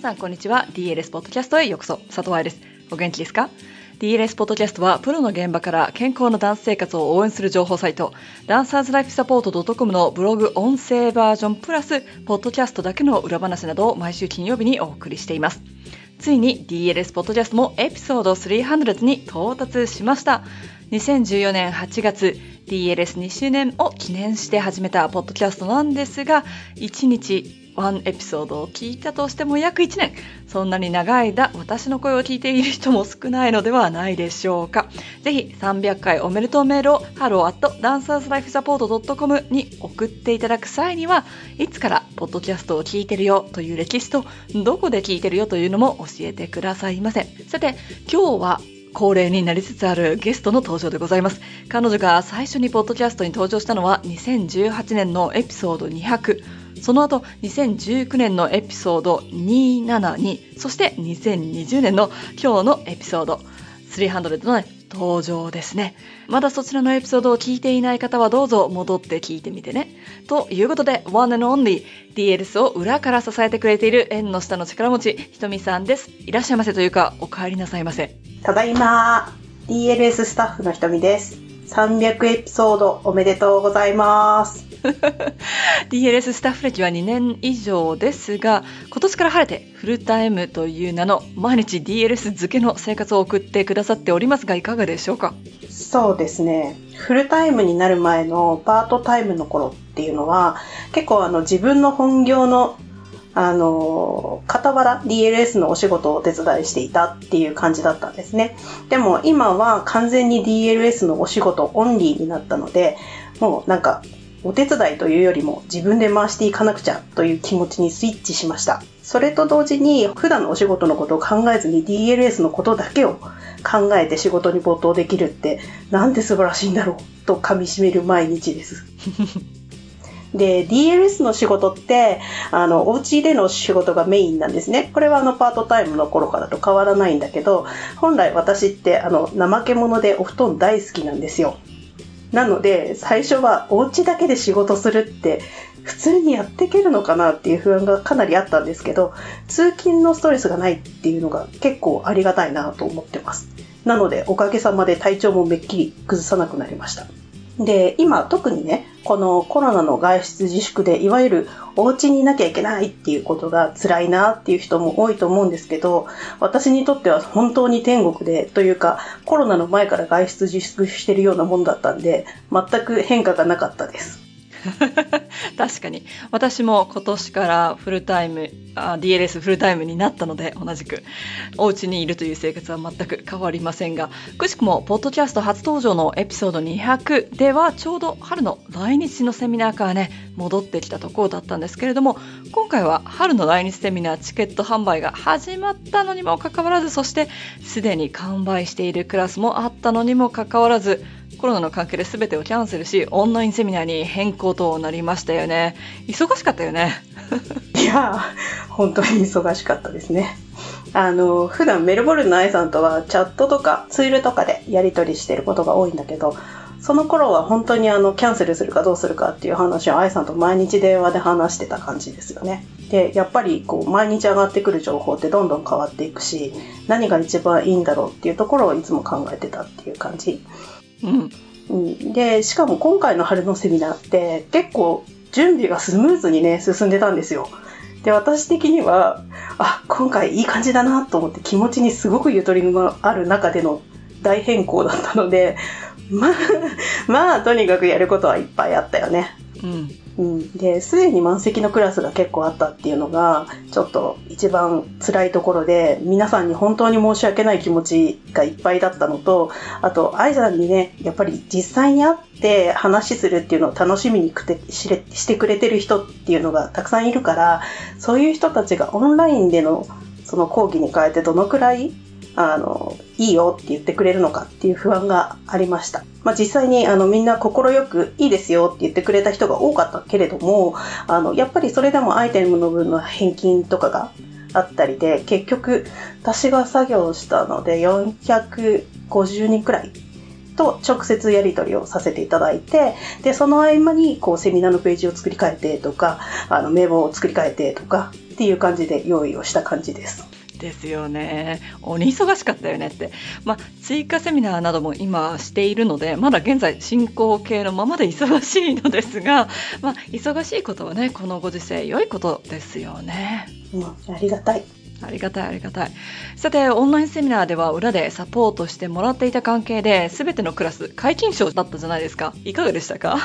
さんこんにちは。DLS ポッドキャストへようこそ。佐藤愛です。お元気ですか？DLS ポッドキャストはプロの現場から健康なダンス生活を応援する情報サイトダンサーズライフサポート .com のブログ音声バージョンプラスポッドキャストだけの裏話などを毎週金曜日にお送りしています。ついに DLS ポッドキャストもエピソード300に到達しました。2014年8月 DLS2 周年を記念して始めたポッドキャストなんですが1日1エピソードを聞いたとしても約1年。そんなに長い間、私の声を聞いている人も少ないのではないでしょうか。ぜひ300回おめでとうメールを hello.dancerslifesupport.com に送っていただく際には、いつからポッドキャストを聞いてるよという歴史と、どこで聞いてるよというのも教えてくださいませ。さて、今日は恒例になりつつあるゲストの登場でございます。彼女が最初にポッドキャストに登場したのは2018年のエピソード200。その後、2019年のエピソード272、そして2020年の今日のエピソード300の、ね、登場ですね。まだそちらのエピソードを聞いていない方はどうぞ戻って聞いてみてね。ということで、One and Only DLS を裏から支えてくれている縁の下の力持ち、ひとみさんです。いらっしゃいませというか、お帰りなさいませ。ただいま、DLS スタッフのひとみです。300エピソードおめでとうございます。DLS スタッフ歴は2年以上ですが、今年から晴れてフルタイムという名の毎日 DLS 漬けの生活を送ってくださっておりますが、いかがでしょうか？そうですね。フルタイムになる前のパートタイムの頃っていうのは、結構あの自分の本業のあの、傍ら DLS のお仕事をお手伝いしていたっていう感じだったんですね。でも今は完全に DLS のお仕事オンリーになったので、もうなんかお手伝いというよりも自分で回していかなくちゃという気持ちにスイッチしました。それと同時に普段のお仕事のことを考えずに DLS のことだけを考えて仕事に没頭できるってなんて素晴らしいんだろうと噛み締める毎日です。で、DLS の仕事って、あの、お家での仕事がメインなんですね。これはあの、パートタイムの頃からと変わらないんだけど、本来私って、あの、怠け者でお布団大好きなんですよ。なので、最初はお家だけで仕事するって普通にやっていけるのかなっていう不安がかなりあったんですけど、通勤のストレスがないっていうのが結構ありがたいなと思ってます。なので、おかげさまで体調もめっきり崩さなくなりました。で、今特にね、このコロナの外出自粛で、いわゆるお家にいなきゃいけないっていうことが辛いなっていう人も多いと思うんですけど、私にとっては本当に天国で、というかコロナの前から外出自粛してるようなもんだったんで、全く変化がなかったです。確かに。私も今年からフルタイムあ、DLS フルタイムになったので、同じく、お家にいるという生活は全く変わりませんが、くしくも、ポッドキャスト初登場のエピソード200では、ちょうど春の来日のセミナーからね、戻ってきたところだったんですけれども、今回は春の来日セミナーチケット販売が始まったのにもかかわらず、そして、すでに完売しているクラスもあったのにもかかわらず、コロナの関係で全てをキャンセルし、オンラインセミナーに変更となりましたよね。忙しかったよね。いや、本当に忙しかったですね。あの、普段メルボルンの愛さんとはチャットとかツールとかでやり取りしてることが多いんだけど、その頃は本当にあの、キャンセルするかどうするかっていう話を愛さんと毎日電話で話してた感じですよね。で、やっぱりこう、毎日上がってくる情報ってどんどん変わっていくし、何が一番いいんだろうっていうところをいつも考えてたっていう感じ。うん。で、しかも今回の春のセミナーって結構準備がスムーズにね、進んでたんですよ。で、私的には、あ、今回いい感じだなと思って気持ちにすごくゆとりのある中での大変更だったので、まあ、まあ、とにかくやることはいっぱいあったよね。うん。うん、で、すでに満席のクラスが結構あったっていうのが、ちょっと一番辛いところで、皆さんに本当に申し訳ない気持ちがいっぱいだったのと、あと、愛さんにね、やっぱり実際に会って話するっていうのを楽しみにくてしれしてくれてる人っていうのがたくさんいるから、そういう人たちがオンラインでのその講義に変えてどのくらいあの、いいよって言ってくれるのかっていう不安がありました。まあ、実際にあのみんな快くいいですよって言ってくれた人が多かったけれども、あの、やっぱりそれでもアイテムの分の返金とかがあったりで、結局私が作業したので450人くらいと直接やり取りをさせていただいて、で、その合間にこうセミナーのページを作り変えてとか、あの名簿を作り変えてとか、っていう感じで用意をした感じです。ですよね。鬼忙しかったよねって。まあ、追加セミナーなども今しているので、まだ現在進行形のままで忙しいのですが、まあ、忙しいことはね、このご時世良いことですよね。うん、ありがたい。ありがたいありがたい。さて、オンラインセミナーでは裏でサポートしてもらっていた関係で、すべてのクラス皆勤賞だったじゃないですか。いかがでしたか？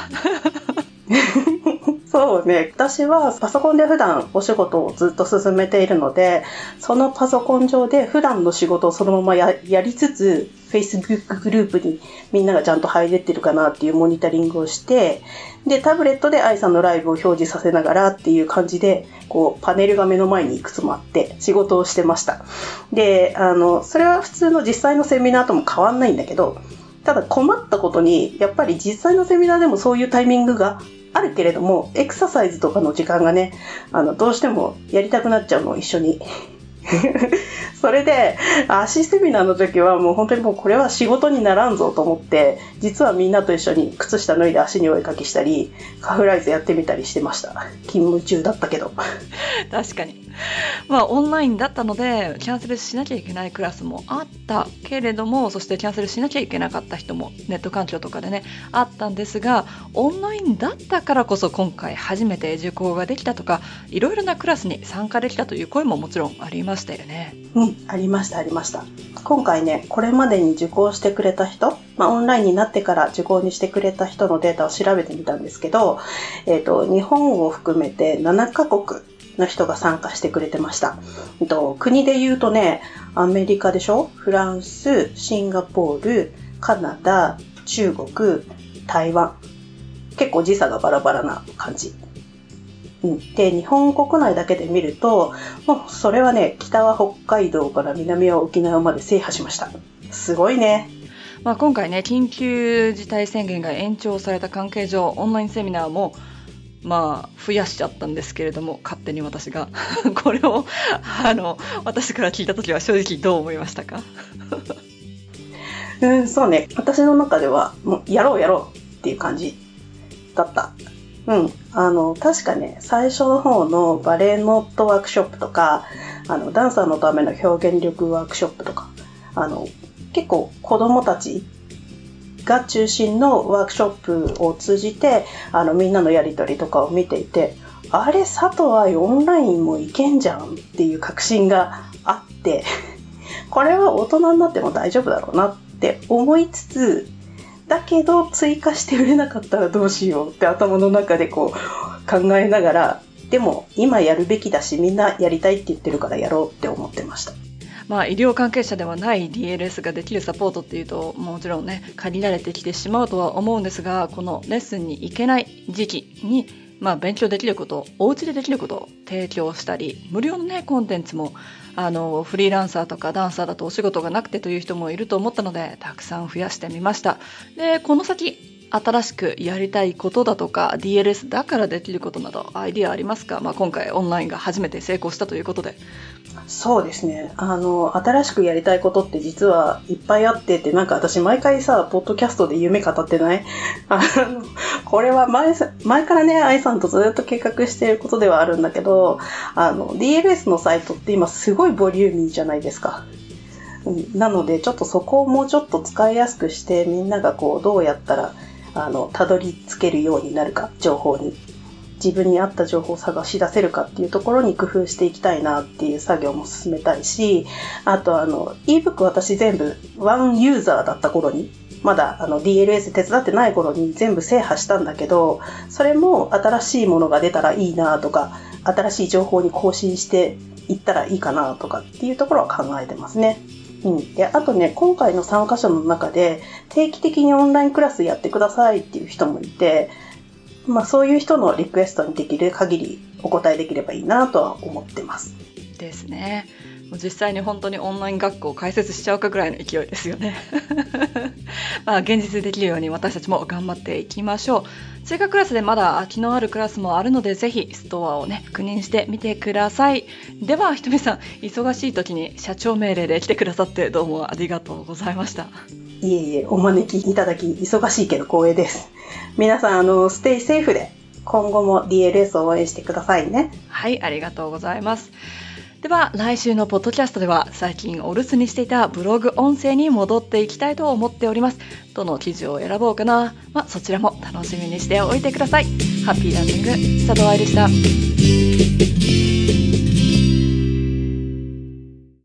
そうね。私はパソコンで普段お仕事をずっと進めているので、そのパソコン上で普段の仕事をそのままややりつつ、Facebook グループにみんながちゃんと入れてるかなっていうモニタリングをして、で、タブレットで愛さんのライブを表示させながらっていう感じで、こう、パネルが目の前にいくつもあって仕事をしてました。で、あの、それは普通の実際のセミナーとも変わんないんだけど、ただ困ったことに、やっぱり実際のセミナーでもそういうタイミングがあるけれども、エクササイズとかの時間がね、あの、どうしてもやりたくなっちゃうの、一緒に。それで、足セミナーの時はもう本当にもうこれは仕事にならんぞと思って、実はみんなと一緒に靴下脱いで足にお絵かきしたり、カフライズやってみたりしてました。勤務中だったけど。確かに。まあ、オンラインだったので、キャンセルしなきゃいけないクラスもあったけれども、そしてキャンセルしなきゃいけなかった人もネット環境とかでね、あったんですが、オンラインだったからこそ今回初めて受講ができたとか、いろいろなクラスに参加できたという声ももちろんありましたよね。うん、ありました、ありました。今回ね、これまでに受講してくれた人、まあ、オンラインになってから受講にしてくれた人のデータを調べてみたんですけど、えっ、と、日本を含めて7カ国の人が参加してくれてました。えっと、国で言うとね、アメリカでしょ？フランス、シンガポール、カナダ、中国、台湾。結構時差がバラバラな感じ。うん、で、日本国内だけで見ると、もうそれはね、北は北海道から南は沖縄まで制覇しました。すごいね。まあ、今回ね、緊急事態宣言が延長された関係上、オンラインセミナーも、まあ、増やしちゃったんですけれども、勝手に私が。これを、あの、私から聞いたときは正直どう思いましたか？うん、そうね。私の中では、もう、やろうやろうっていう感じだった。うん。あの、確かね、最初の方のバレエノートワークショップとか、あの、ダンサーのための表現力ワークショップとか、あの、結構子供たちが中心のワークショップを通じて、あの、みんなのやりとりとかを見ていて、あれ、佐藤愛オンラインもいけんじゃんっていう確信があって、これは大人になっても大丈夫だろうなって思いつつ、だけど追加して売れなかったらどうしようって頭の中でこう考えながら、でも今やるべきだしみんなやりたいって言ってるからやろうって思ってました。まあ、医療関係者ではない DLS ができるサポートっていうともちろんね限られてきてしまうとは思うんですがこのレッスンに行けない時期に、まあ、勉強できることお家でできることを提供したり無料のねコンテンツもあのフリーランサーとかダンサーだとお仕事がなくてという人もいると思ったのでたくさん増やしてみました。でこの先新しくやりたいことだとか DLS だからできることなどアイディアありますか、まあ、今回オンラインが初めて成功したということで。そうですね。あの、新しくやりたいことって実はいっぱいあってて、なんか私毎回さ、ポッドキャストで夢語ってない？あの、これは前、前からね、愛さんとずっと計画していることではあるんだけど、あの、DLS のサイトって今すごいボリューミーじゃないですか。なので、ちょっとそこをもうちょっと使いやすくして、みんながこう、どうやったら、あの、たどり着けるようになるか、情報に。自分に合った情報を探し出せるかっていうところに工夫していきたいなっていう作業も進めたいし、あとあの、ebook 私全部ワンユーザーだった頃に、まだあの DLS 手伝ってない頃に全部制覇したんだけど、それも新しいものが出たらいいなとか、新しい情報に更新していったらいいかなとかっていうところは考えてますね。うん。で、あとね、今回の参加者の中で定期的にオンラインクラスやってくださいっていう人もいて、まあそういう人のリクエストにできる限りお答えできればいいなとは思ってます。ですね。実際に本当にオンライン学校を開設しちゃうかぐらいの勢いですよね。まあ現実できるように私たちも頑張っていきましょう。追加クラスでまだ空きのあるクラスもあるのでぜひストアをね確認してみてください。ではひとみさん忙しい時に社長命令で来てくださってどうもありがとうございました。いえいえ、お招きいただき忙しいけど光栄です。皆さん、あの、ステイセーフで今後も DLS を応援してくださいね。はい、ありがとうございます。では、来週のポッドキャストでは、最近お留守にしていたブログ音声に戻っていきたいと思っております。どの記事を選ぼうかな。まあ、そちらも楽しみにしておいてください。ハッピーランディング、佐藤愛でした。